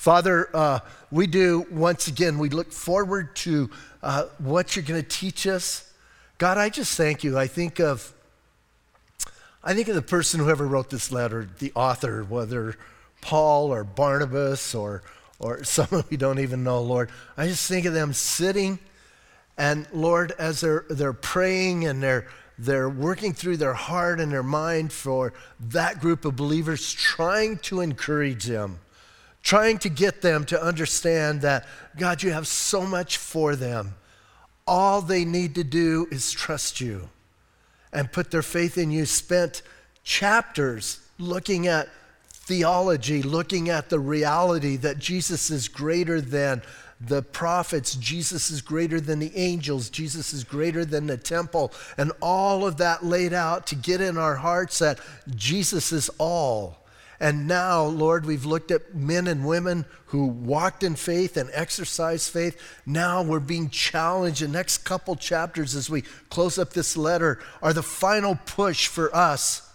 Father, uh, we do, once again, we look forward to uh, what you're going to teach us. God, I just thank you. I think of, I think of the person who ever wrote this letter, the author, whether Paul or Barnabas or, or someone we don't even know, Lord. I just think of them sitting and Lord, as they're, they're praying and they're, they're working through their heart and their mind for that group of believers, trying to encourage them trying to get them to understand that, God, you have so much for them. All they need to do is trust you and put their faith in you. Spent chapters looking at theology, looking at the reality that Jesus is greater than the prophets, Jesus is greater than the angels, Jesus is greater than the temple, and all of that laid out to get in our hearts that Jesus is all. And now, Lord, we've looked at men and women who walked in faith and exercised faith. Now we're being challenged. The next couple chapters, as we close up this letter, are the final push for us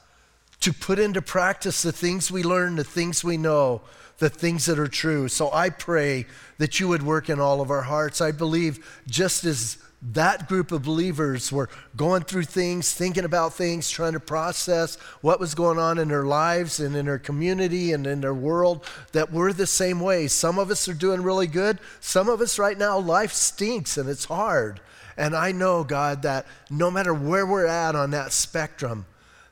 to put into practice the things we learn, the things we know, the things that are true. So I pray that you would work in all of our hearts. I believe just as that group of believers were going through things, thinking about things, trying to process what was going on in their lives and in their community and in their world, that we're the same way. Some of us are doing really good. Some of us right now, life stinks and it's hard. And I know, God, that no matter where we're at on that spectrum,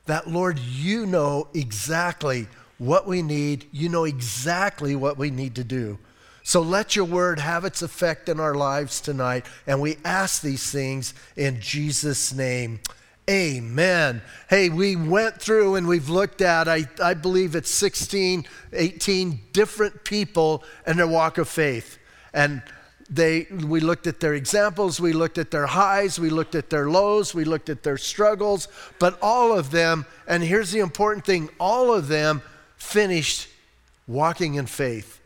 that Lord, you know exactly what we need. You know exactly what we need to do. So let your word have its effect in our lives tonight. And we ask these things in Jesus' name. Amen. Hey, we went through and we've looked at, I, I believe it's 16, 18 different people and their walk of faith. And they, we looked at their examples, we looked at their highs, we looked at their lows, we looked at their struggles, but all of them, and here's the important thing all of them finished walking in faith.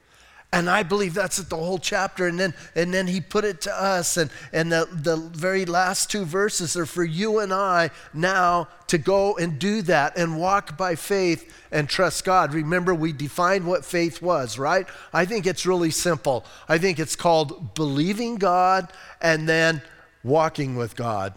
And I believe that's the whole chapter. And then, and then he put it to us. And, and the, the very last two verses are for you and I now to go and do that and walk by faith and trust God. Remember, we defined what faith was, right? I think it's really simple. I think it's called believing God and then walking with God.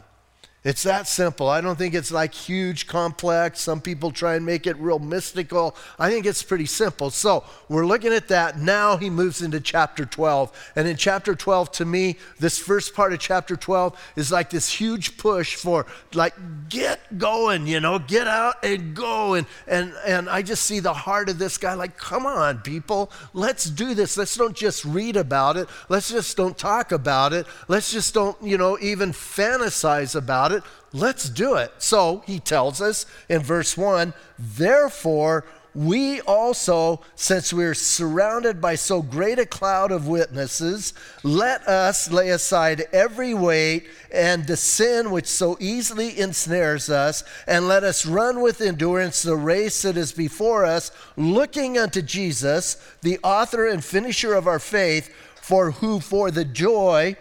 It's that simple. I don't think it's like huge, complex. Some people try and make it real mystical. I think it's pretty simple. So we're looking at that. Now he moves into chapter 12. And in chapter 12, to me, this first part of chapter 12 is like this huge push for like, get going, you know, get out and go. And, and, and I just see the heart of this guy like, come on, people, let's do this. Let's don't just read about it. Let's just don't talk about it. Let's just don't, you know, even fantasize about it about it. Let's do it. So he tells us in verse 1 Therefore, we also, since we're surrounded by so great a cloud of witnesses, let us lay aside every weight and the sin which so easily ensnares us, and let us run with endurance the race that is before us, looking unto Jesus, the author and finisher of our faith, for who for the joy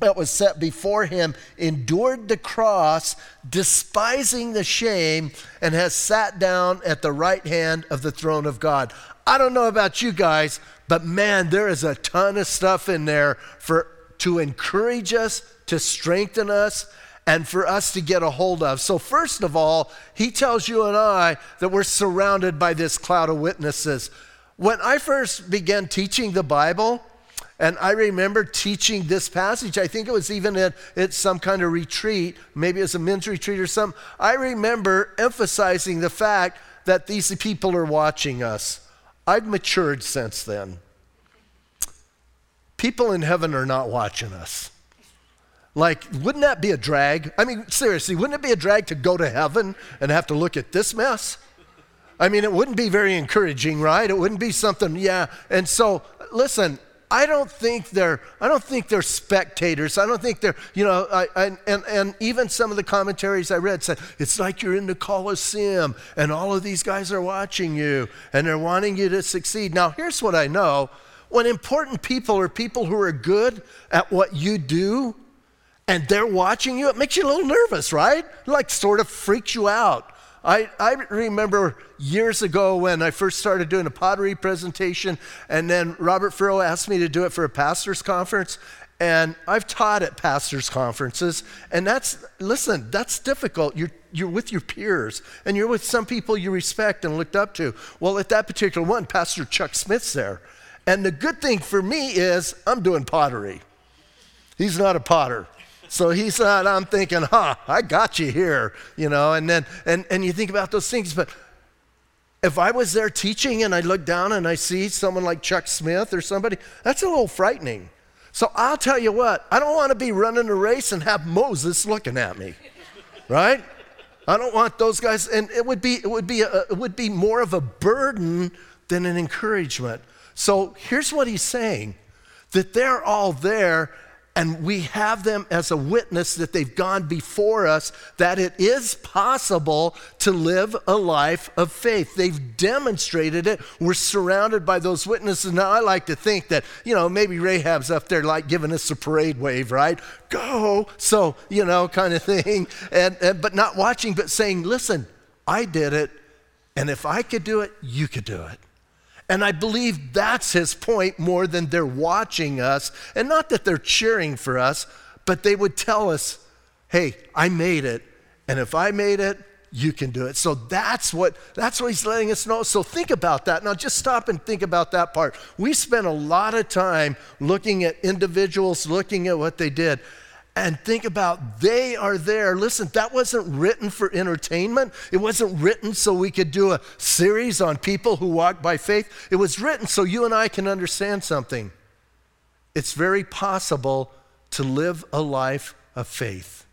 that was set before him endured the cross, despising the shame, and has sat down at the right hand of the throne of God. I don't know about you guys, but man, there is a ton of stuff in there for to encourage us, to strengthen us, and for us to get a hold of. So, first of all, he tells you and I that we're surrounded by this cloud of witnesses. When I first began teaching the Bible, and I remember teaching this passage. I think it was even at, at some kind of retreat, maybe it was a men's retreat or something. I remember emphasizing the fact that these people are watching us. I've matured since then. People in heaven are not watching us. Like, wouldn't that be a drag? I mean, seriously, wouldn't it be a drag to go to heaven and have to look at this mess? I mean, it wouldn't be very encouraging, right? It wouldn't be something, yeah. And so, listen, I don't think they're, I don't think they're spectators. I don't think they're, you know, I, I, and, and even some of the commentaries I read said, it's like you're in the Colosseum and all of these guys are watching you and they're wanting you to succeed. Now, here's what I know. When important people are people who are good at what you do and they're watching you, it makes you a little nervous, right? Like sort of freaks you out. I, I remember years ago when I first started doing a pottery presentation, and then Robert Farrell asked me to do it for a pastor's conference. And I've taught at pastors' conferences, and that's, listen, that's difficult. You're, you're with your peers, and you're with some people you respect and looked up to. Well, at that particular one, Pastor Chuck Smith's there. And the good thing for me is I'm doing pottery. He's not a potter. So he's not, I'm thinking, huh, I got you here, you know, and then, and, and you think about those things. But if I was there teaching and I look down and I see someone like Chuck Smith or somebody, that's a little frightening. So I'll tell you what, I don't want to be running a race and have Moses looking at me, right? I don't want those guys, and it would be, it would be, a, it would be more of a burden than an encouragement. So here's what he's saying that they're all there and we have them as a witness that they've gone before us, that it is possible to live a life of faith. They've demonstrated it. We're surrounded by those witnesses. Now, I like to think that, you know, maybe Rahab's up there like giving us a parade wave, right? Go. So, you know, kind of thing. And, and but not watching, but saying, listen, I did it. And if I could do it, you could do it. And I believe that's his point more than they're watching us. And not that they're cheering for us, but they would tell us, hey, I made it. And if I made it, you can do it. So that's what that's what he's letting us know. So think about that. Now just stop and think about that part. We spent a lot of time looking at individuals, looking at what they did and think about they are there. Listen, that wasn't written for entertainment. It wasn't written so we could do a series on people who walk by faith. It was written so you and I can understand something. It's very possible to live a life of faith.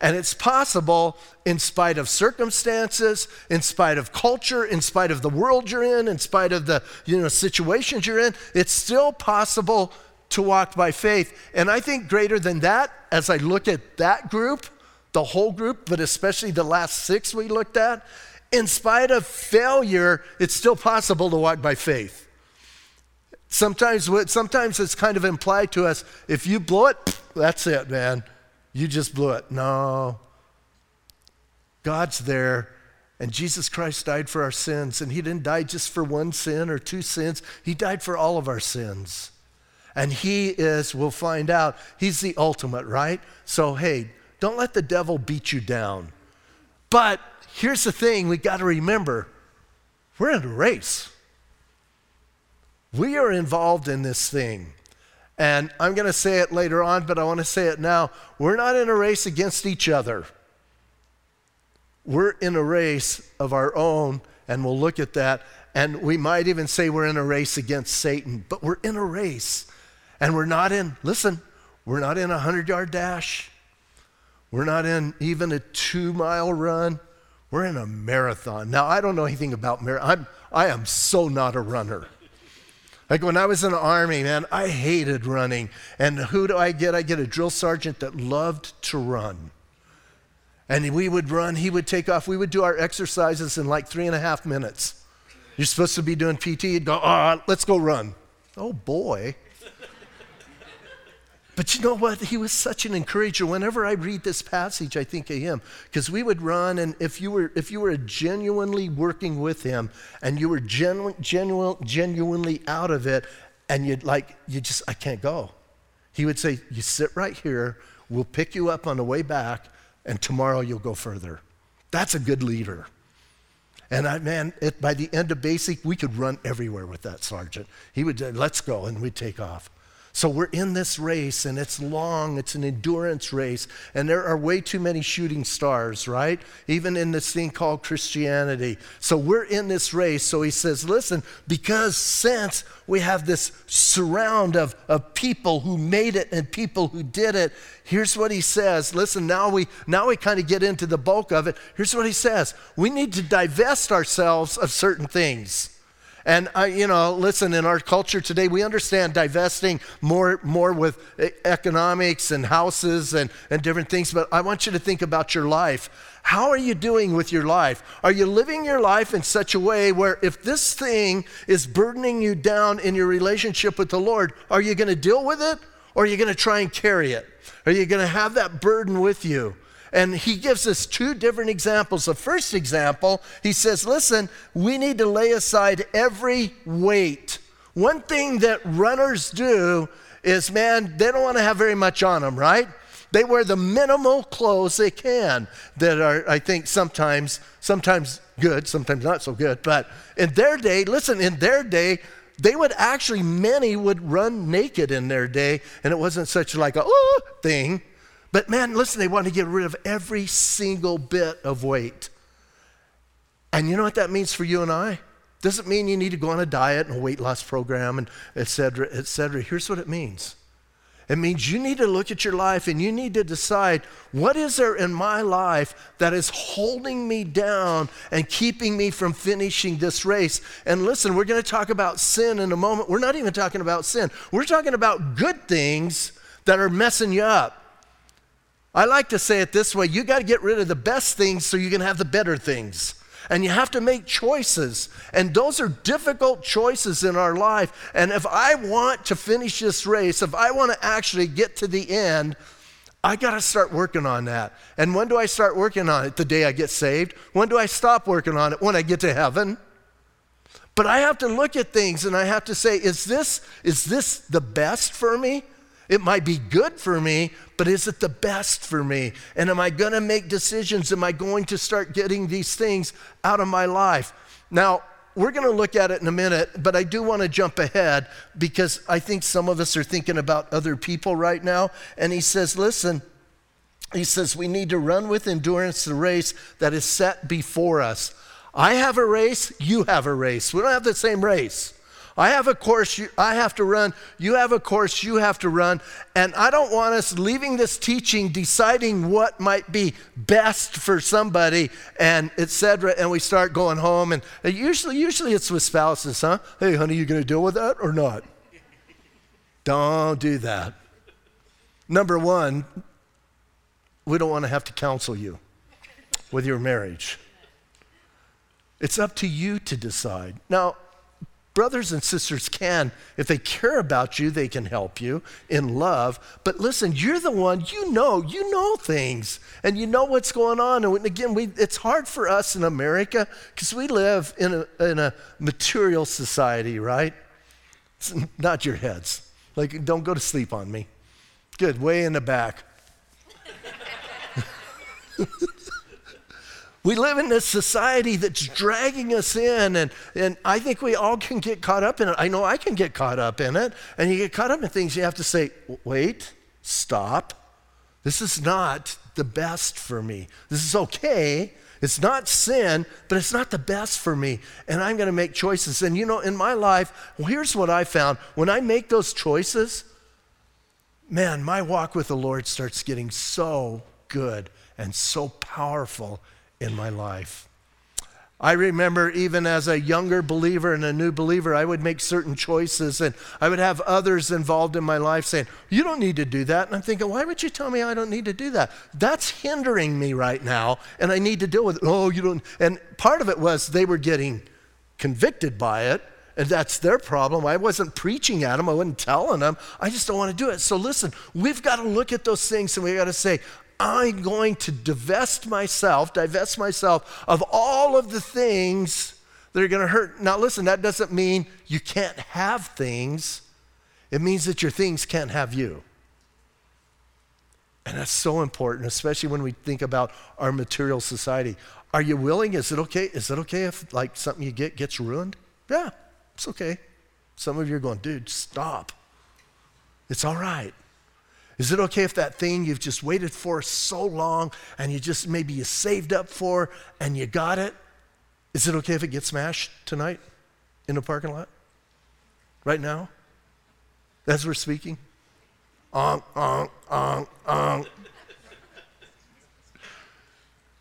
And it's possible in spite of circumstances, in spite of culture, in spite of the world you're in, in spite of the you know, situations you're in. It's still possible to walk by faith. And I think greater than that, as I look at that group, the whole group, but especially the last six we looked at, in spite of failure, it's still possible to walk by faith. Sometimes, sometimes it's kind of implied to us if you blow it, that's it, man. You just blew it. No. God's there, and Jesus Christ died for our sins, and He didn't die just for one sin or two sins, He died for all of our sins. And he is, we'll find out, he's the ultimate, right? So, hey, don't let the devil beat you down. But here's the thing we got to remember we're in a race. We are involved in this thing. And I'm going to say it later on, but I want to say it now. We're not in a race against each other. We're in a race of our own, and we'll look at that. And we might even say we're in a race against Satan, but we're in a race. And we're not in, listen, we're not in a 100 yard dash. We're not in even a two mile run. We're in a marathon. Now, I don't know anything about marathon. I am so not a runner. Like when I was in the army, man, I hated running. And who do I get? I get a drill sergeant that loved to run. And we would run, he would take off. We would do our exercises in like three and a half minutes. You're supposed to be doing PT. You'd go, oh, let's go run. Oh boy. But you know what? He was such an encourager. Whenever I read this passage, I think of him because we would run, and if you were if you were genuinely working with him, and you were genu- genu- genuinely out of it, and you'd like you just I can't go. He would say, "You sit right here. We'll pick you up on the way back, and tomorrow you'll go further." That's a good leader. And I, man, it, by the end of basic, we could run everywhere with that sergeant. He would, say, let's go, and we'd take off. So we're in this race and it's long, it's an endurance race, and there are way too many shooting stars, right? Even in this thing called Christianity. So we're in this race. So he says, listen, because since we have this surround of, of people who made it and people who did it, here's what he says. Listen, now we now we kind of get into the bulk of it. Here's what he says. We need to divest ourselves of certain things. And I, you know, listen, in our culture today, we understand divesting more, more with economics and houses and, and different things, but I want you to think about your life. How are you doing with your life? Are you living your life in such a way where if this thing is burdening you down in your relationship with the Lord, are you going to deal with it or are you going to try and carry it? Are you going to have that burden with you? And he gives us two different examples. The first example, he says, listen, we need to lay aside every weight. One thing that runners do is, man, they don't want to have very much on them, right? They wear the minimal clothes they can that are, I think, sometimes, sometimes good, sometimes not so good. But in their day, listen, in their day, they would actually, many would run naked in their day, and it wasn't such like a oh thing. But man, listen, they want to get rid of every single bit of weight. And you know what that means for you and I? Doesn't mean you need to go on a diet and a weight loss program and et cetera, et cetera. Here's what it means it means you need to look at your life and you need to decide what is there in my life that is holding me down and keeping me from finishing this race. And listen, we're going to talk about sin in a moment. We're not even talking about sin, we're talking about good things that are messing you up. I like to say it this way you got to get rid of the best things so you can have the better things and you have to make choices. And those are difficult choices in our life. And if I want to finish this race, if I want to actually get to the end, I got to start working on that. And when do I start working on it? The day I get saved. When do I stop working on it? When I get to heaven. But I have to look at things and I have to say, is this, is this the best for me? It might be good for me, but is it the best for me? And am I going to make decisions? Am I going to start getting these things out of my life? Now, we're going to look at it in a minute, but I do want to jump ahead because I think some of us are thinking about other people right now. And he says, listen, he says, we need to run with endurance the race that is set before us. I have a race, you have a race. We don't have the same race. I have a course I have to run. You have a course you have to run. And I don't want us leaving this teaching deciding what might be best for somebody and etc. And we start going home. And usually, usually it's with spouses, huh? Hey, honey, you going to deal with that or not? don't do that. Number one, we don't want to have to counsel you with your marriage. It's up to you to decide. Now, brothers and sisters can, if they care about you, they can help you in love. But listen, you're the one, you know, you know things and you know what's going on. And again, we, it's hard for us in America because we live in a, in a material society, right? It's not your heads. Like, don't go to sleep on me. Good, way in the back. We live in this society that's dragging us in, and, and I think we all can get caught up in it. I know I can get caught up in it. And you get caught up in things, you have to say, wait, stop. This is not the best for me. This is okay. It's not sin, but it's not the best for me. And I'm going to make choices. And you know, in my life, well, here's what I found when I make those choices, man, my walk with the Lord starts getting so good and so powerful in my life. I remember even as a younger believer and a new believer, I would make certain choices and I would have others involved in my life saying, You don't need to do that. And I'm thinking, Why would you tell me I don't need to do that? That's hindering me right now and I need to deal with it. Oh, you don't. And part of it was they were getting convicted by it and that's their problem. I wasn't preaching at them, I wasn't telling them. I just don't want to do it. So listen, we've got to look at those things and we've got to say, I'm going to divest myself, divest myself of all of the things that are going to hurt. Now, listen, that doesn't mean you can't have things, it means that your things can't have you. And that's so important, especially when we think about our material society. Are you willing? Is it okay? Is it okay if like something you get gets ruined? Yeah, it's okay. Some of you are going, dude, stop. It's all right. Is it okay if that thing you've just waited for so long and you just maybe you saved up for and you got it? Is it okay if it gets smashed tonight in the parking lot? Right now? As we're speaking?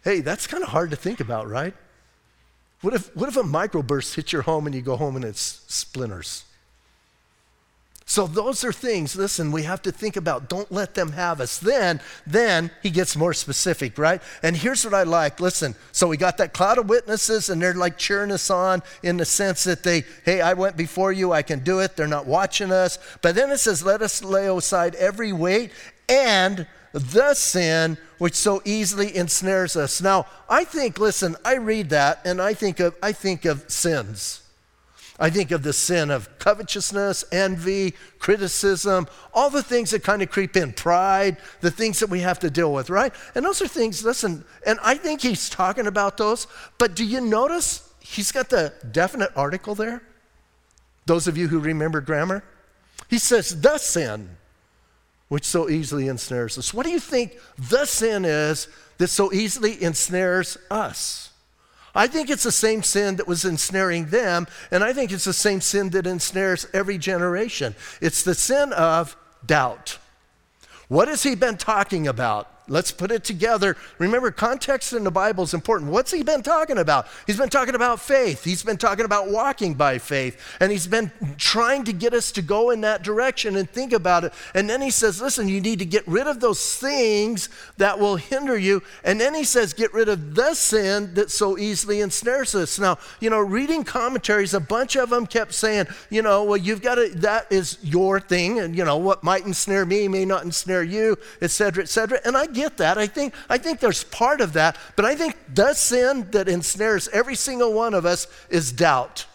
Hey, that's kind of hard to think about, right? What if, what if a microburst hits your home and you go home and it's splinters? So those are things, listen, we have to think about. Don't let them have us. Then, then he gets more specific, right? And here's what I like. Listen, so we got that cloud of witnesses and they're like cheering us on in the sense that they, hey, I went before you, I can do it. They're not watching us. But then it says, let us lay aside every weight and the sin which so easily ensnares us. Now, I think, listen, I read that and I think of, I think of sins. I think of the sin of covetousness, envy, criticism, all the things that kind of creep in, pride, the things that we have to deal with, right? And those are things, listen, and I think he's talking about those, but do you notice he's got the definite article there? Those of you who remember grammar? He says, the sin, which so easily ensnares us. What do you think the sin is that so easily ensnares us? I think it's the same sin that was ensnaring them, and I think it's the same sin that ensnares every generation. It's the sin of doubt. What has he been talking about? Let's put it together. Remember, context in the Bible is important. What's he been talking about? He's been talking about faith. He's been talking about walking by faith. And he's been trying to get us to go in that direction and think about it. And then he says, listen, you need to get rid of those things that will hinder you. And then he says, get rid of the sin that so easily ensnares us. Now, you know, reading commentaries, a bunch of them kept saying, you know, well, you've got to, that is your thing. And, you know, what might ensnare me may not ensnare you, et cetera, et cetera. And I get that. I think, I think there's part of that. But I think the sin that ensnares every single one of us is doubt.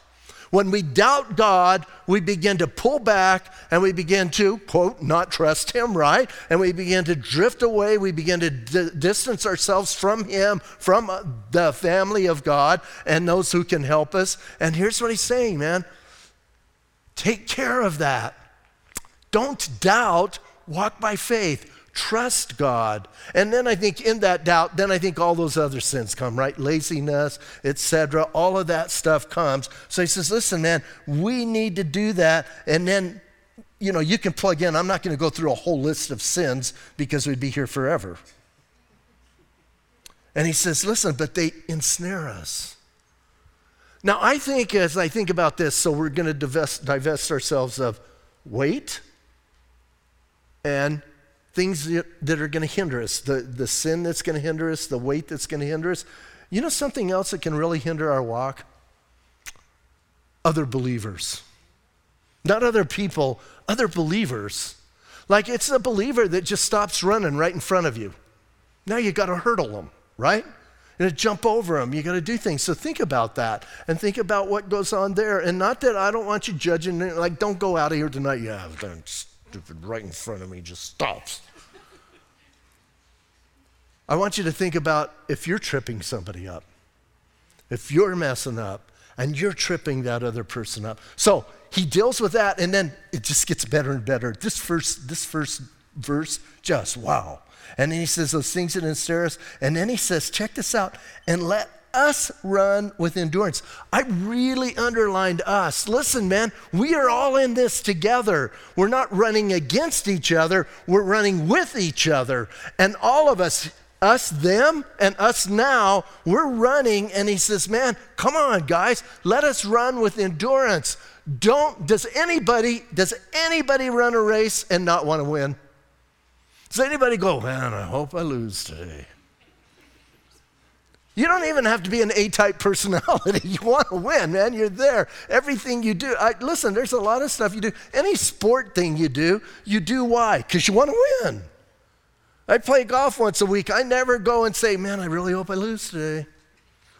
When we doubt God, we begin to pull back and we begin to, quote, not trust Him, right? And we begin to drift away. We begin to d- distance ourselves from Him, from uh, the family of God and those who can help us. And here's what He's saying, man take care of that. Don't doubt, walk by faith trust God. And then I think in that doubt, then I think all those other sins come, right? Laziness, etc. All of that stuff comes. So he says, listen, man, we need to do that. And then, you know, you can plug in. I'm not going to go through a whole list of sins because we'd be here forever. And he says, listen, but they ensnare us. Now, I think as I think about this, so we're going to divest, divest ourselves of weight and things that are going to hinder us the, the sin that's going to hinder us, the weight that's going to hinder us. You know something else that can really hinder our walk? Other believers. Not other people, other believers. Like it's a believer that just stops running right in front of you. Now you got to hurdle them, right? You got to jump over them. You got to do things. So think about that and think about what goes on there. And not that I don't want you judging, like, don't go out of here tonight. Yeah, stupid right in front of me just stops. I want you to think about if you're tripping somebody up, if you're messing up and you're tripping that other person up. So he deals with that and then it just gets better and better. This first, this first verse, just wow. And then he says those things that ensnare us. And then he says, check this out, and let us run with endurance. I really underlined us. Listen, man, we are all in this together. We're not running against each other, we're running with each other. And all of us, us them and us now, we're running. And he says, man, come on, guys, let us run with endurance. Don't, does anybody, does anybody run a race and not want to win? Does anybody go, man, I hope I lose today? You don't even have to be an A type personality. You want to win, man. You're there. Everything you do. I, listen, there's a lot of stuff you do. Any sport thing you do, you do why? Because you want to win. I play golf once a week. I never go and say, man, I really hope I lose today.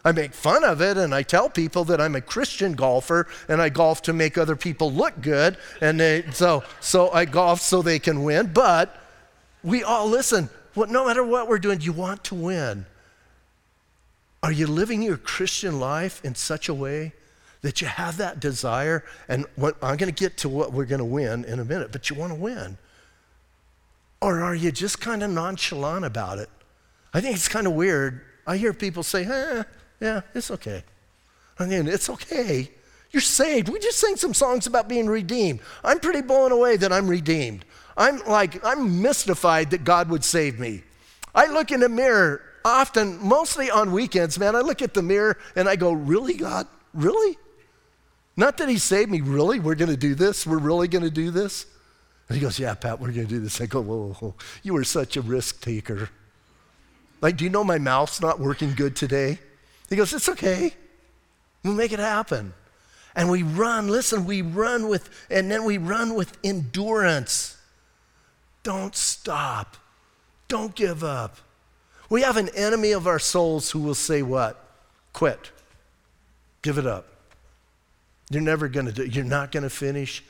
I make fun of it and I tell people that I'm a Christian golfer and I golf to make other people look good. And they, so, so I golf so they can win. But we all listen, what, no matter what we're doing, you want to win. Are you living your Christian life in such a way that you have that desire? And what, I'm going to get to what we're going to win in a minute, but you want to win. Or are you just kind of nonchalant about it? I think it's kind of weird. I hear people say, eh, yeah, it's okay. I mean, it's okay. You're saved. We just sang some songs about being redeemed. I'm pretty blown away that I'm redeemed. I'm like, I'm mystified that God would save me. I look in the mirror often, mostly on weekends, man, I look at the mirror and I go, Really, God? Really? Not that He saved me, really? We're going to do this? We're really going to do this? And he goes, Yeah, Pat, we're going to do this. I go, whoa, whoa, whoa, you are such a risk taker. Like, do you know my mouth's not working good today? He goes, It's okay. We'll make it happen. And we run, listen, we run with, and then we run with endurance. Don't stop. Don't give up. We have an enemy of our souls who will say, What? Quit. Give it up. You're never going to do You're not going to finish.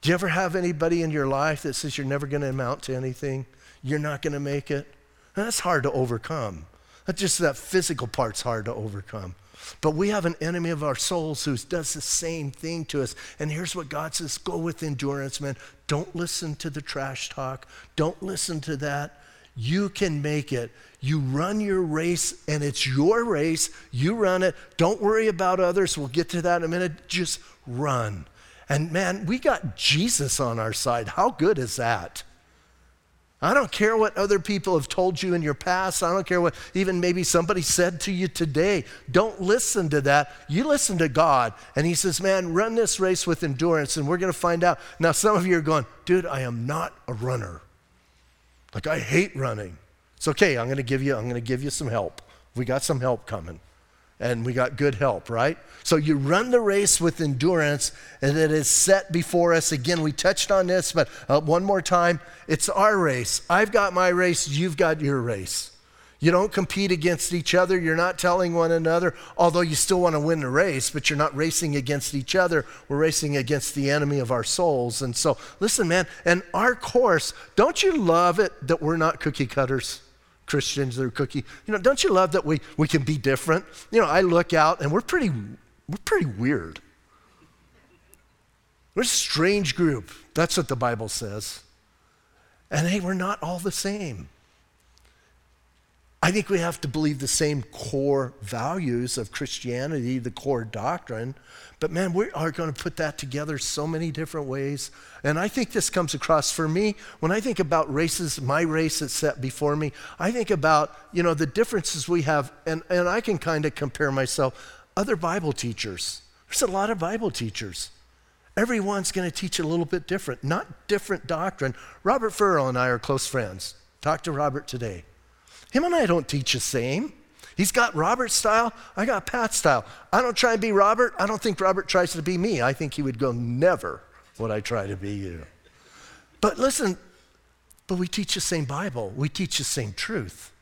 Do you ever have anybody in your life that says you're never going to amount to anything? You're not going to make it? that's hard to overcome. That's just that physical part's hard to overcome. But we have an enemy of our souls who does the same thing to us. And here's what God says go with endurance, man. Don't listen to the trash talk, don't listen to that. You can make it. You run your race, and it's your race. You run it. Don't worry about others. We'll get to that in a minute. Just run. And man, we got Jesus on our side. How good is that? I don't care what other people have told you in your past. I don't care what even maybe somebody said to you today. Don't listen to that. You listen to God. And He says, Man, run this race with endurance, and we're going to find out. Now, some of you are going, Dude, I am not a runner. Like, I hate running. It's okay. I'm to give you, I'm to give you some help. We got some help coming and we got good help, right? So you run the race with endurance, and it is set before us. Again, we touched on this, but uh, one more time it's our race. I've got my race, you've got your race. You don't compete against each other. You're not telling one another, although you still want to win the race, but you're not racing against each other. We're racing against the enemy of our souls. And so, listen, man, and our course, don't you love it that we're not cookie cutters? Christians that are cookie. You know, don't you love that we, we can be different? You know, I look out and we're pretty, we're pretty weird. We're a strange group. That's what the Bible says. And hey, we're not all the same. I think we have to believe the same core values of Christianity, the core doctrine. But man, we are going to put that together so many different ways. And I think this comes across for me when I think about races, my race that's set before me. I think about, you know, the differences we have, and, and I can kind of compare myself. Other Bible teachers, there's a lot of Bible teachers. Everyone's going to teach a little bit different, not different doctrine. Robert Furrow and I are close friends. Talk to Robert today. Him and I don't teach the same. He's got Robert's style, I got Pat's style. I don't try and be Robert. I don't think Robert tries to be me. I think he would go, Never would I try to be you. But listen, but we teach the same Bible, we teach the same truth.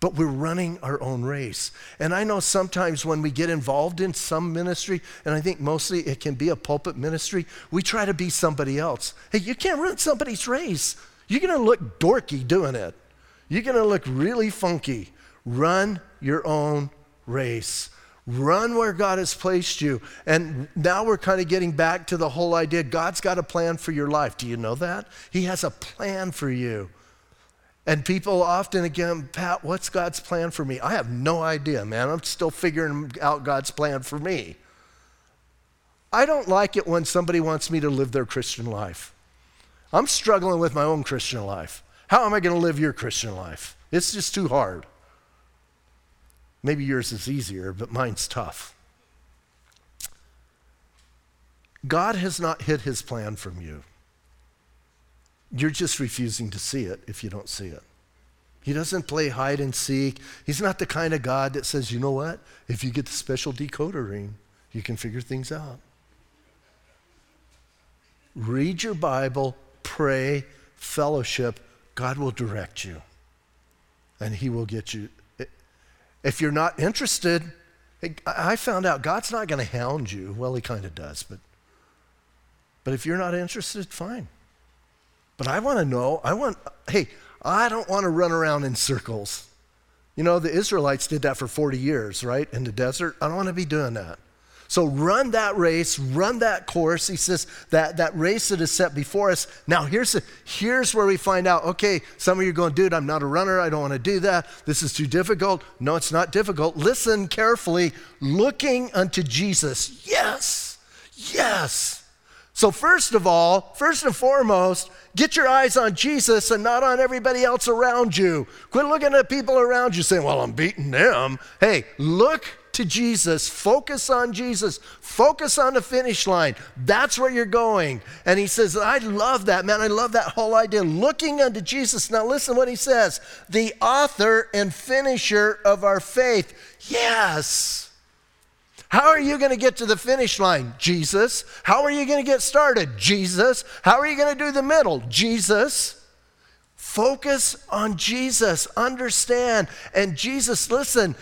But we're running our own race. And I know sometimes when we get involved in some ministry, and I think mostly it can be a pulpit ministry, we try to be somebody else. Hey, you can't run somebody's race. You're to look dorky doing it. You're going to look really funky. Run your own race. Run where God has placed you. And now we're kind of getting back to the whole idea God's got a plan for your life. Do you know that? He has a plan for you. And people often, again, Pat, what's God's plan for me? I have no idea, man. I'm still figuring out God's plan for me. I don't like it when somebody wants me to live their Christian life. I'm struggling with my own Christian life. How am I going to live your Christian life? It's just too hard. Maybe yours is easier, but mine's tough. God has not hid his plan from you. You're just refusing to see it if you don't see it. He doesn't play hide and seek. He's not the kind of God that says, you know what? If you get the special decoder ring, you can figure things out. Read your Bible, pray, fellowship, God will direct you and He will get you. If you're not interested, I found out God's not going to hound you. Well, He kind of does, but, but if you're not interested, fine. But I want to know, I want, hey, I don't want to run around in circles. You know, the Israelites did that for 40 years, right, in the desert. I don't want to be doing that. So run that race, run that course. He says that, that race that is set before us. Now, here's, the, here's where we find out okay, some of you are going, dude, I'm not a runner. I don't want to do that. This is too difficult. No, it's not difficult. Listen carefully, looking unto Jesus. Yes, yes. So, first of all, first and foremost, get your eyes on Jesus and not on everybody else around you. Quit looking at people around you saying, Well, I'm beating them. Hey, look to Jesus, focus on Jesus, focus on the finish line. That's where you're going. And he says, I love that, man. I love that whole idea. Looking unto Jesus. Now, listen what he says the author and finisher of our faith. Yes. How are you going to get to the finish line? Jesus. How are you going to get started? Jesus. How are you going to do the middle? Jesus. Focus on Jesus, understand. And Jesus, listen,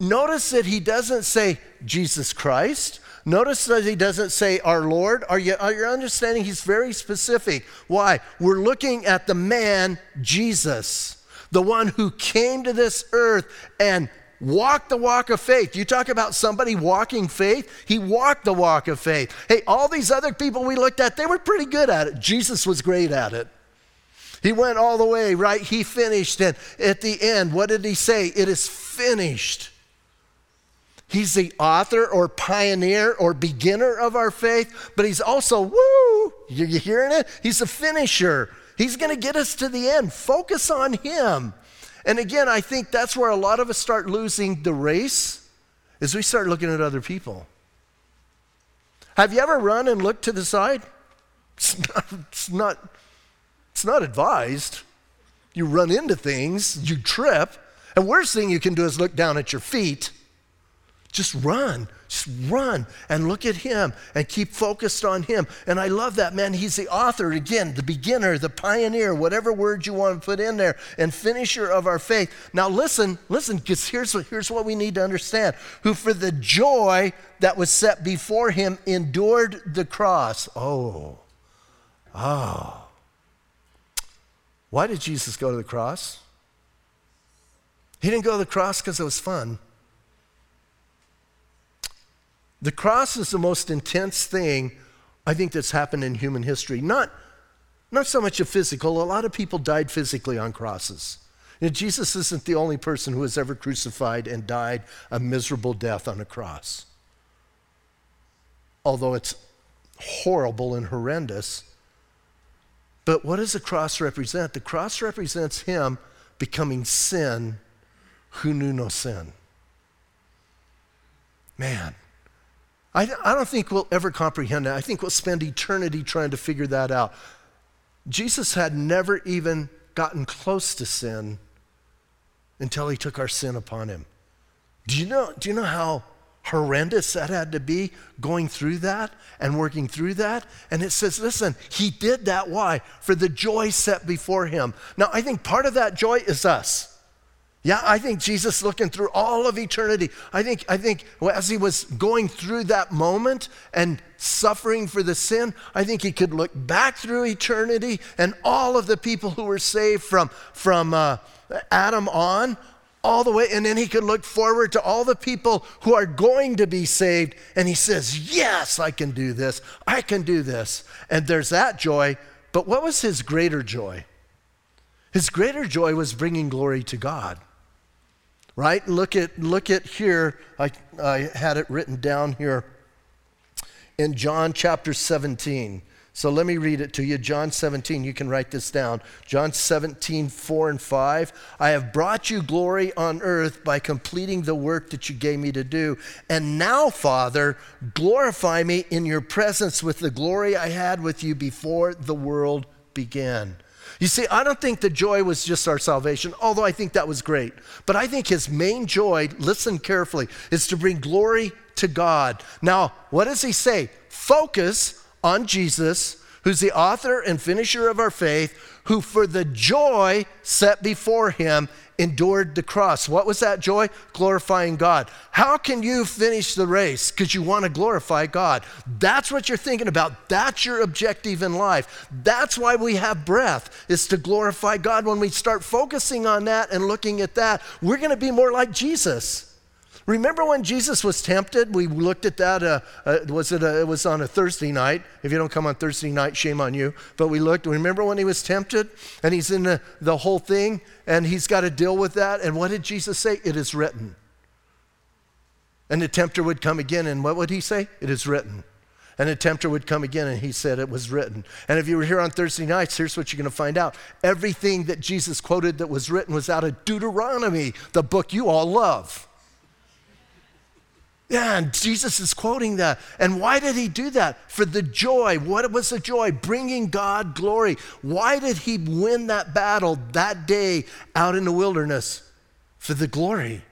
notice that he doesn't say Jesus Christ. Notice that he doesn't say our Lord. Are you, are you understanding? He's very specific. Why? We're looking at the man, Jesus, the one who came to this earth and walked the walk of faith. You talk about somebody walking faith, he walked the walk of faith. Hey, all these other people we looked at, they were pretty good at it. Jesus was great at it. He went all the way, right? He finished. And at the end, what did he say? It is finished. He's the author or pioneer or beginner of our faith, but he's also, woo, you hearing it? He's a finisher. He's going to get us to the end. Focus on him. And again, I think that's where a lot of us start losing the race is we start looking at other people. Have you ever run and looked to the side? It's not, it's not, it's not advised. You run into things, you trip, and worst thing you can do is look down at your feet just run, just run and look at him and keep focused on him. And I love that, man. He's the author, again, the beginner, the pioneer, whatever word you want to put in there, and finisher of our faith. Now, listen, listen, because here's, here's what we need to understand who for the joy that was set before him endured the cross. Oh, oh. Why did Jesus go to the cross? He didn't go to the cross because it was fun. The cross is the most intense thing I think that's happened in human history. Not, not so much a physical, a lot of people died physically on crosses. You know, Jesus isn't the only person who has ever crucified and died a miserable death on a cross. Although it's horrible and horrendous. But what does the cross represent? The cross represents him becoming sin who knew no sin. Man, I, I don't think we'll ever comprehend that. I think we'll spend eternity trying to figure that out. Jesus had never even gotten close to sin until he took our sin upon him. Do you know, do you know how horrendous that had to be going through that and working through that? And it says, listen, he did that. Why? For the joy set before him. Now, I think part of that joy is us. Yeah, I think Jesus looking through all of eternity. I think, I think as he was going through that moment and suffering for the sin, I think he could look back through eternity and all of the people who were saved from, from uh, Adam on, all the way, and then he could look forward to all the people who are going to be saved. And he says, Yes, I can do this. I can do this. And there's that joy. But what was his greater joy? His greater joy was bringing glory to God right? Look at, look at here. I, I had it written down here in John chapter 17. So let me read it to you. John 17, you can write this down. John 17, 4 and 5. I have brought you glory on earth by completing the work that you gave me to do. And now, Father, glorify me in your presence with the glory I had with you before the world began. You see, I don't think the joy was just our salvation, although I think that was great. But I think his main joy, listen carefully, is to bring glory to God. Now, what does he say? Focus on Jesus, who's the author and finisher of our faith, who for the joy set before him endured the cross. What was that joy? Glorifying God. How can you finish the race? Because you want to glorify God. That's what you're thinking about. That's your objective in life. That's why we have breath, is to glorify God. When we start focusing on that and looking at that, we're going to be more like Jesus. Remember when Jesus was tempted? We looked at that. Uh, uh, was it? A, it was on a Thursday night. If you don't come on Thursday night, shame on you. But we looked. Remember when he was tempted, and he's in the, the whole thing, and he's got to deal with that. And what did Jesus say? It is written. And the tempter would come again, and what would he say? It is written. And the tempter would come again, and he said it was written. And if you were here on Thursday nights, here's what you're going to find out. Everything that Jesus quoted that was written was out of Deuteronomy, the book you all love. Yeah, and Jesus is quoting that. And why did he do that? For the joy. What was the joy? Bringing God glory. Why did he win that battle that day out in the wilderness? For the glory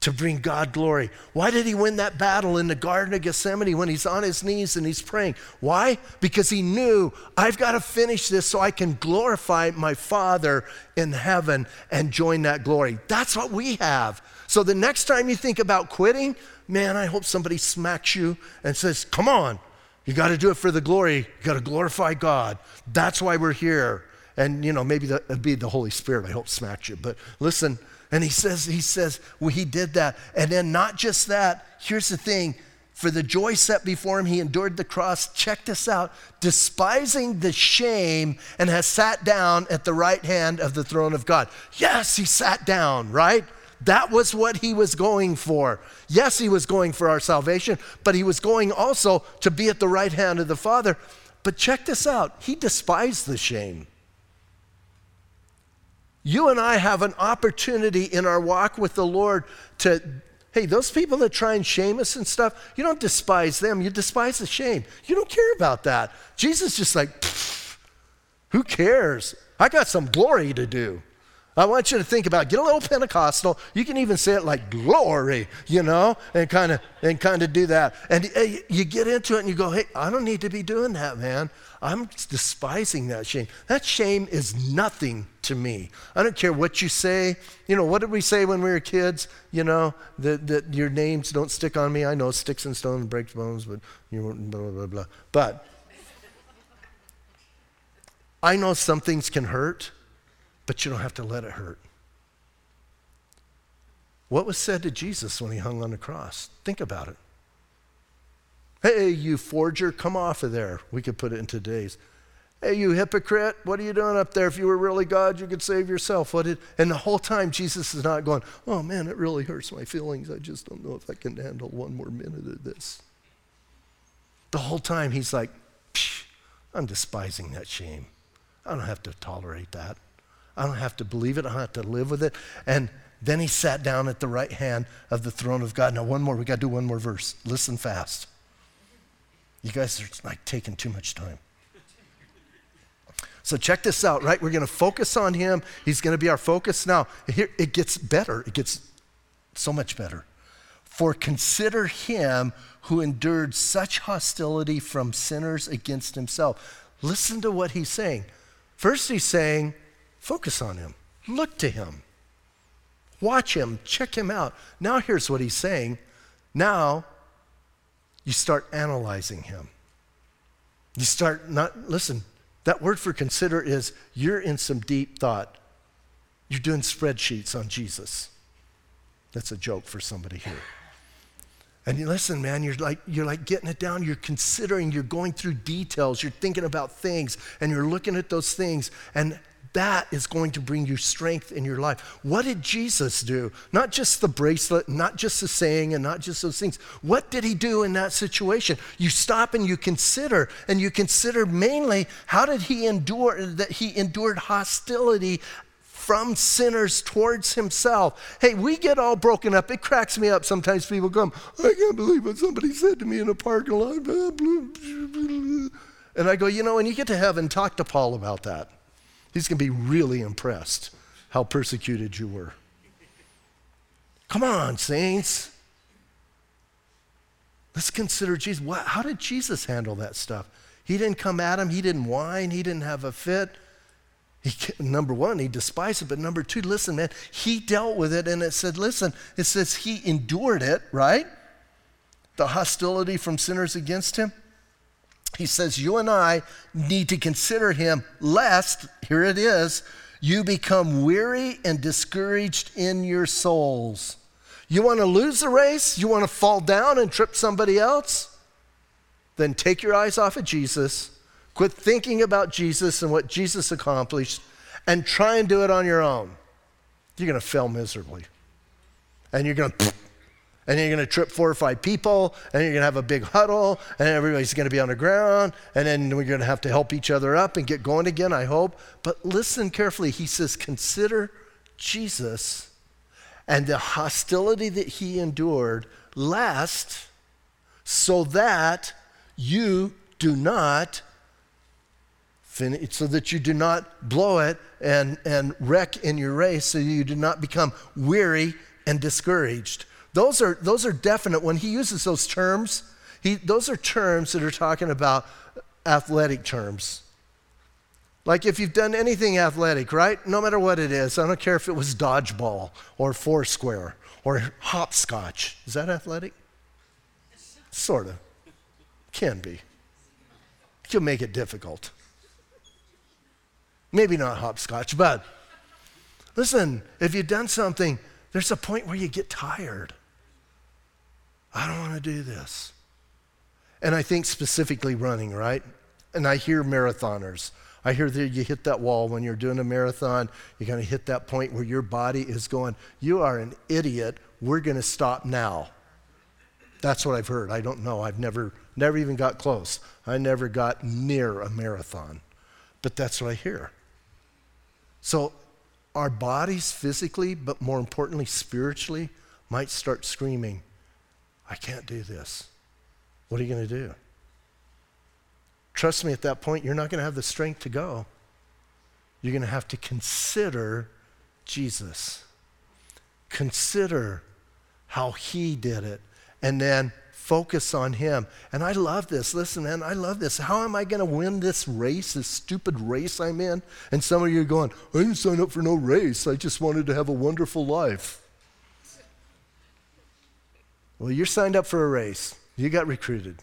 to bring God glory. Why did he win that battle in the Garden of Gethsemane when he's on his knees and he's praying? Why? Because he knew, I've got to finish this so I can glorify my Father in heaven and join that glory. That's what we have. So the next time you think about quitting, man, I hope somebody smacks you and says, Come on, you got to do it for the glory. You got to glorify God. That's why we're here. And, you know, maybe the, it'd be the Holy Spirit, I hope, smacks you. But listen, and he says, he says, well, he did that. And then not just that, here's the thing. For the joy set before him, he endured the cross. Check this out despising the shame, and has sat down at the right hand of the throne of God. Yes, he sat down, right? That was what he was going for. Yes, he was going for our salvation, but he was going also to be at the right hand of the Father. But check this out he despised the shame you and I have an opportunity in our walk with the Lord to, hey, those people that try and shame us and stuff, you don't despise them, you despise the shame. You don't care about that. Jesus just like, who cares? I got some glory to do. I want you to think about it. get a little Pentecostal. You can even say it like glory, you know, and kind of and kind of do that. And eh, you get into it and you go, hey, I don't need to be doing that, man. I'm despising that shame. That shame is nothing to me. I don't care what you say. You know, what did we say when we were kids? You know, that, that your names don't stick on me. I know sticks and stones breaks bones, but you blah, blah, blah, blah. But I know some things can hurt, but you don't have to let it hurt. What was said to Jesus when he hung on the cross? Think about it. Hey, you forger, come off of there. We could put it in today's. Hey, you hypocrite, what are you doing up there? If you were really God, you could save yourself. What did, and the whole time, Jesus is not going, oh man, it really hurts my feelings. I just don't know if I can handle one more minute of this. The whole time, he's like, I'm despising that shame. I don't have to tolerate that. I don't have to believe it. I don't have to live with it. And then he sat down at the right hand of the throne of God. Now, one more. We got to do one more verse. Listen fast. You guys are like taking too much time. So check this out, right? We're going to focus on him. He's going to be our focus. Now, here it gets better. It gets so much better. For consider him who endured such hostility from sinners against himself. Listen to what he's saying. First, he's saying, focus on him, look to him, watch him, check him out. Now, here's what he's saying. Now, you start analyzing him. You start not, listen, that word for consider is you're in some deep thought. You're doing spreadsheets on Jesus. That's a joke for somebody here. And you listen, man, you're like, you're like getting it down. You're considering, you're going through details, you're thinking about things, and you're looking at those things. And that is going to bring you strength in your life. What did Jesus do? Not just the bracelet, not just the saying, and not just those things. What did he do in that situation? You stop and you consider, and you consider mainly how did he endure that he endured hostility from sinners towards himself. Hey, we get all broken up. It cracks me up. Sometimes people come, I can't believe what somebody said to me in a parking lot. And I go, you know, when you get to heaven, talk to Paul about that. He's going to be really impressed how persecuted you were. Come on, saints. Let's consider Jesus. How did Jesus handle that stuff? He didn't come at him, he didn't whine, he didn't have a fit. He, number one, he despised it, but number two, listen, man, he dealt with it and it said, listen, it says he endured it, right? The hostility from sinners against him he says, You and I need to consider him lest, here it is, you become weary and discouraged in your souls. You want to lose the race? You want to fall down and trip somebody else? Then take your eyes off of Jesus, quit thinking about Jesus and what Jesus accomplished, and try and do it on your own. You're going to fail miserably. And you're going to and you're going to trip four or five people, and you're going to have a big huddle, and everybody's going to be on the ground, and then we're going to have to help each other up and get going again, I hope. But listen carefully. He says, Consider Jesus and the hostility that he endured last, so that you do not so that you do not blow it and, and wreck in your race, so you do not become weary and discouraged. Those are, those are definite. When he uses those terms, he, those are terms that are talking about athletic terms. Like if you've done anything athletic, right? No matter what it is, I don't care if it was dodgeball or foursquare or hopscotch. Is that athletic? Sort of. Can be. You'll make it difficult. Maybe not hopscotch, but listen, if you've done something, there's a point where you get tired. I don't want to do this. And I think specifically running, right? And I hear marathoners. I hear that you hit that wall when you're doing a marathon. You're going to hit that point where your body is going, You are an idiot. We're going to stop now. That's what I've heard. I don't know. I've never, never even got close. I never got near a marathon. But that's what I hear. So our bodies physically, but more importantly, spiritually, might start screaming, I can't do this. What are you going to do? Trust me, at that point, you're not going to have the strength to go. You're going to have to consider Jesus. Consider how he did it. And then focus on him. And I love this. Listen, man, I love this. How am I going to win this race, this stupid race I'm in? And some of you are going, I didn't sign up for no race. I just wanted to have a wonderful life. Well, you're signed up for a race. You got recruited.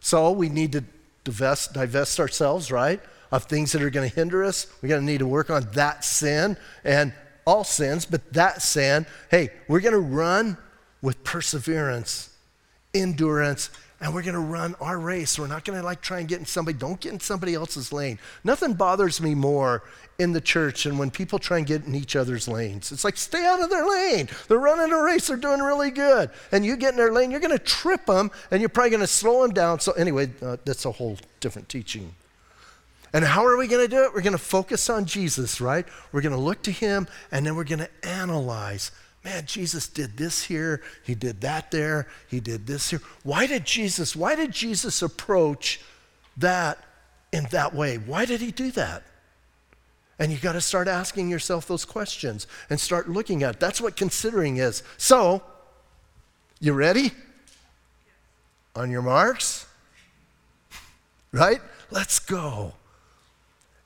So we need to divest, divest ourselves, right, of things that are going to hinder us. We're going to need to work on that sin and all sins, but that sin. Hey, we're going to run with perseverance, endurance, and we're going to run our race. We're not going to like try and get in somebody, don't get in somebody else's lane. Nothing bothers me more in the church than when people try and get in each other's lanes. It's like, stay out of their lane. They're running a race, they're doing really good. And you get in their lane, you're going to trip them, and you're probably going to slow them down. So, anyway, uh, that's a whole different teaching. And how are we going to do it? We're going to focus on Jesus, right? We're going to look to him, and then we're going to analyze man, Jesus did this here, he did that there, he did this here. Why did Jesus, why did Jesus approach that in that way? Why did he do that? And you got to start asking yourself those questions and start looking at it. That's what considering is. So, you ready? On your marks? Right? Let's go.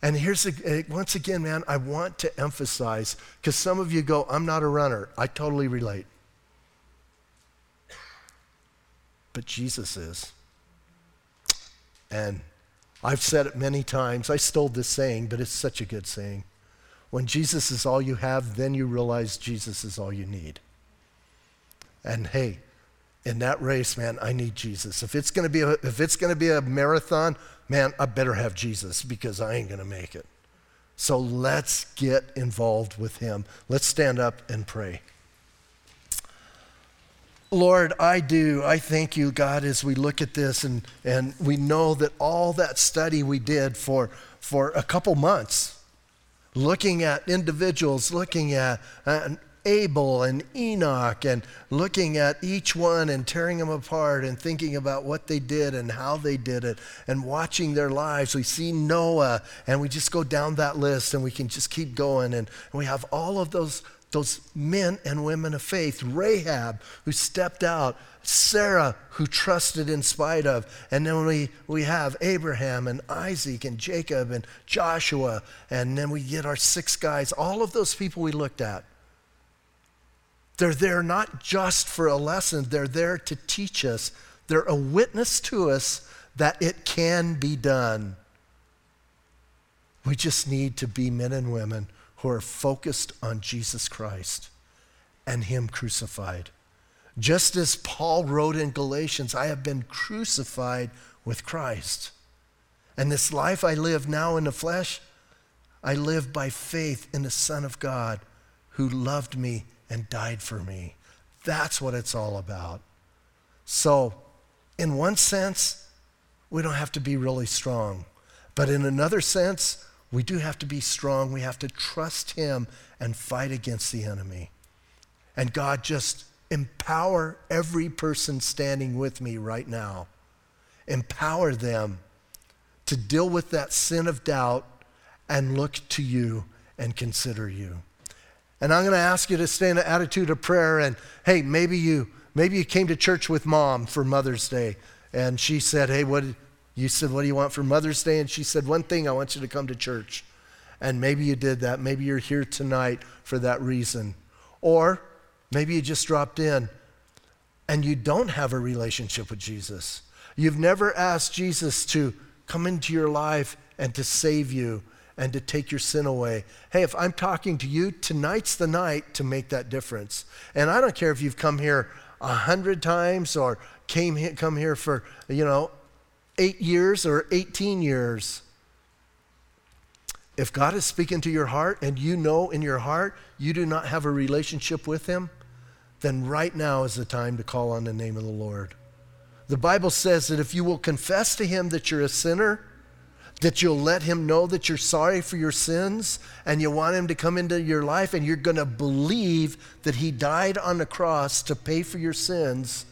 And here's, a, eh, once again, man, I want to emphasize, because some of you go, I'm not a runner. I totally relate. But Jesus is. And I've said it many times. I stole this saying, but it's such a good saying. When Jesus is all you have, then you realize Jesus is all you need. And hey, in that race, man, I need Jesus. If it's going to be a, if it's going to be a marathon, man, I better have Jesus because I ain't going to make it. So let's get involved with him. Let's stand up and pray. Lord, I do. I thank you, God, as we look at this and, and we know that all that study we did for, for a couple months, looking at individuals, looking at uh, Abel and Enoch and looking at each one and tearing them apart and thinking about what they did and how they did it and watching their lives. We see Noah and we just go down that list and we can just keep going. And we have all of those, those men and women of faith Rahab, who stepped out, Sarah, who trusted in spite of. And then we, we have Abraham and Isaac and Jacob and Joshua. And then we get our six guys, all of those people we looked at. They're there not just for a lesson, they're there to teach us. They're a witness to us that it can be done. We just need to be men and women who are focused on Jesus Christ and Him crucified. Just as Paul wrote in Galatians, I have been crucified with Christ. And this life I live now in the flesh, I live by faith in the Son of God who loved me and died for me. That's what it's all about. So, in one sense, we don't have to be really strong. But in another sense, we do have to be strong. We have to trust Him and fight against the enemy. And God, just empower every person standing with me right now. Empower them to deal with that sin of doubt and look to you and consider you. And I'm going to ask you to stay in an attitude of prayer. And hey, maybe you maybe you came to church with mom for Mother's Day, and she said, "Hey, what?" You said, "What do you want for Mother's Day?" And she said, "One thing. I want you to come to church." And maybe you did that. Maybe you're here tonight for that reason. Or maybe you just dropped in and you don't have a relationship with Jesus. You've never asked Jesus to come into your life and to save you and to take your sin away. Hey, if I'm talking to you, tonight's the night to make that difference. And I don't care if you've come here a hundred times or came here, come here for, you know, eight years or 18 years. If God is speaking to your heart and you know in your heart you do not have a relationship with Him, then right now is the time to call on the name of the Lord. The Bible says that if you will confess to Him that you're a sinner, that you'll let Him know that you're sorry for your sins and you want Him to come into your life and you're going to believe that He died on the cross to pay for your sins,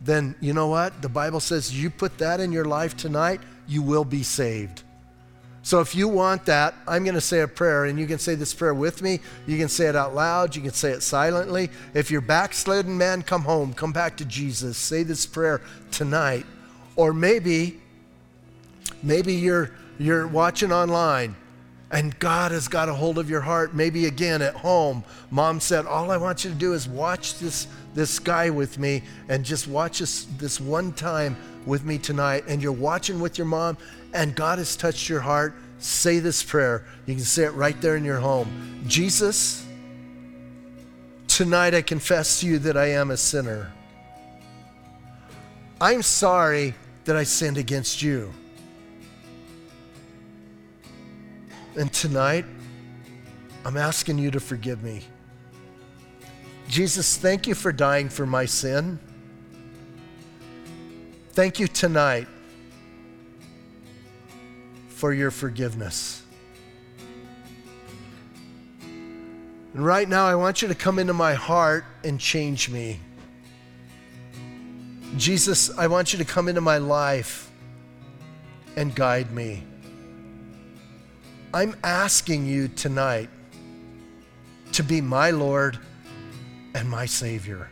then you know what? The Bible says you put that in your life tonight, you will be saved. So if you want that, I'm going to say a prayer, and you can say this prayer with me. You can say it out loud. You can say it silently. If you're backslidden, man, come home. Come back to Jesus. Say this prayer tonight. Or maybe, maybe you're you're watching online and God has got a hold of your heart. Maybe again at home, mom said, All I want you to do is watch this, this guy with me and just watch this, this one time with me tonight. And you're watching with your mom, and God has touched your heart, say this prayer. You can say it right there in your home Jesus, tonight I confess to you that I am a sinner. I'm sorry that I sinned against you. And tonight, I'm asking you to forgive me. Jesus, thank you for dying for my sin. Thank you tonight for your forgiveness. And right now, I want you to come into my heart and change me. Jesus, I want you to come into my life and guide me. I'm asking you tonight to be my Lord and my Savior.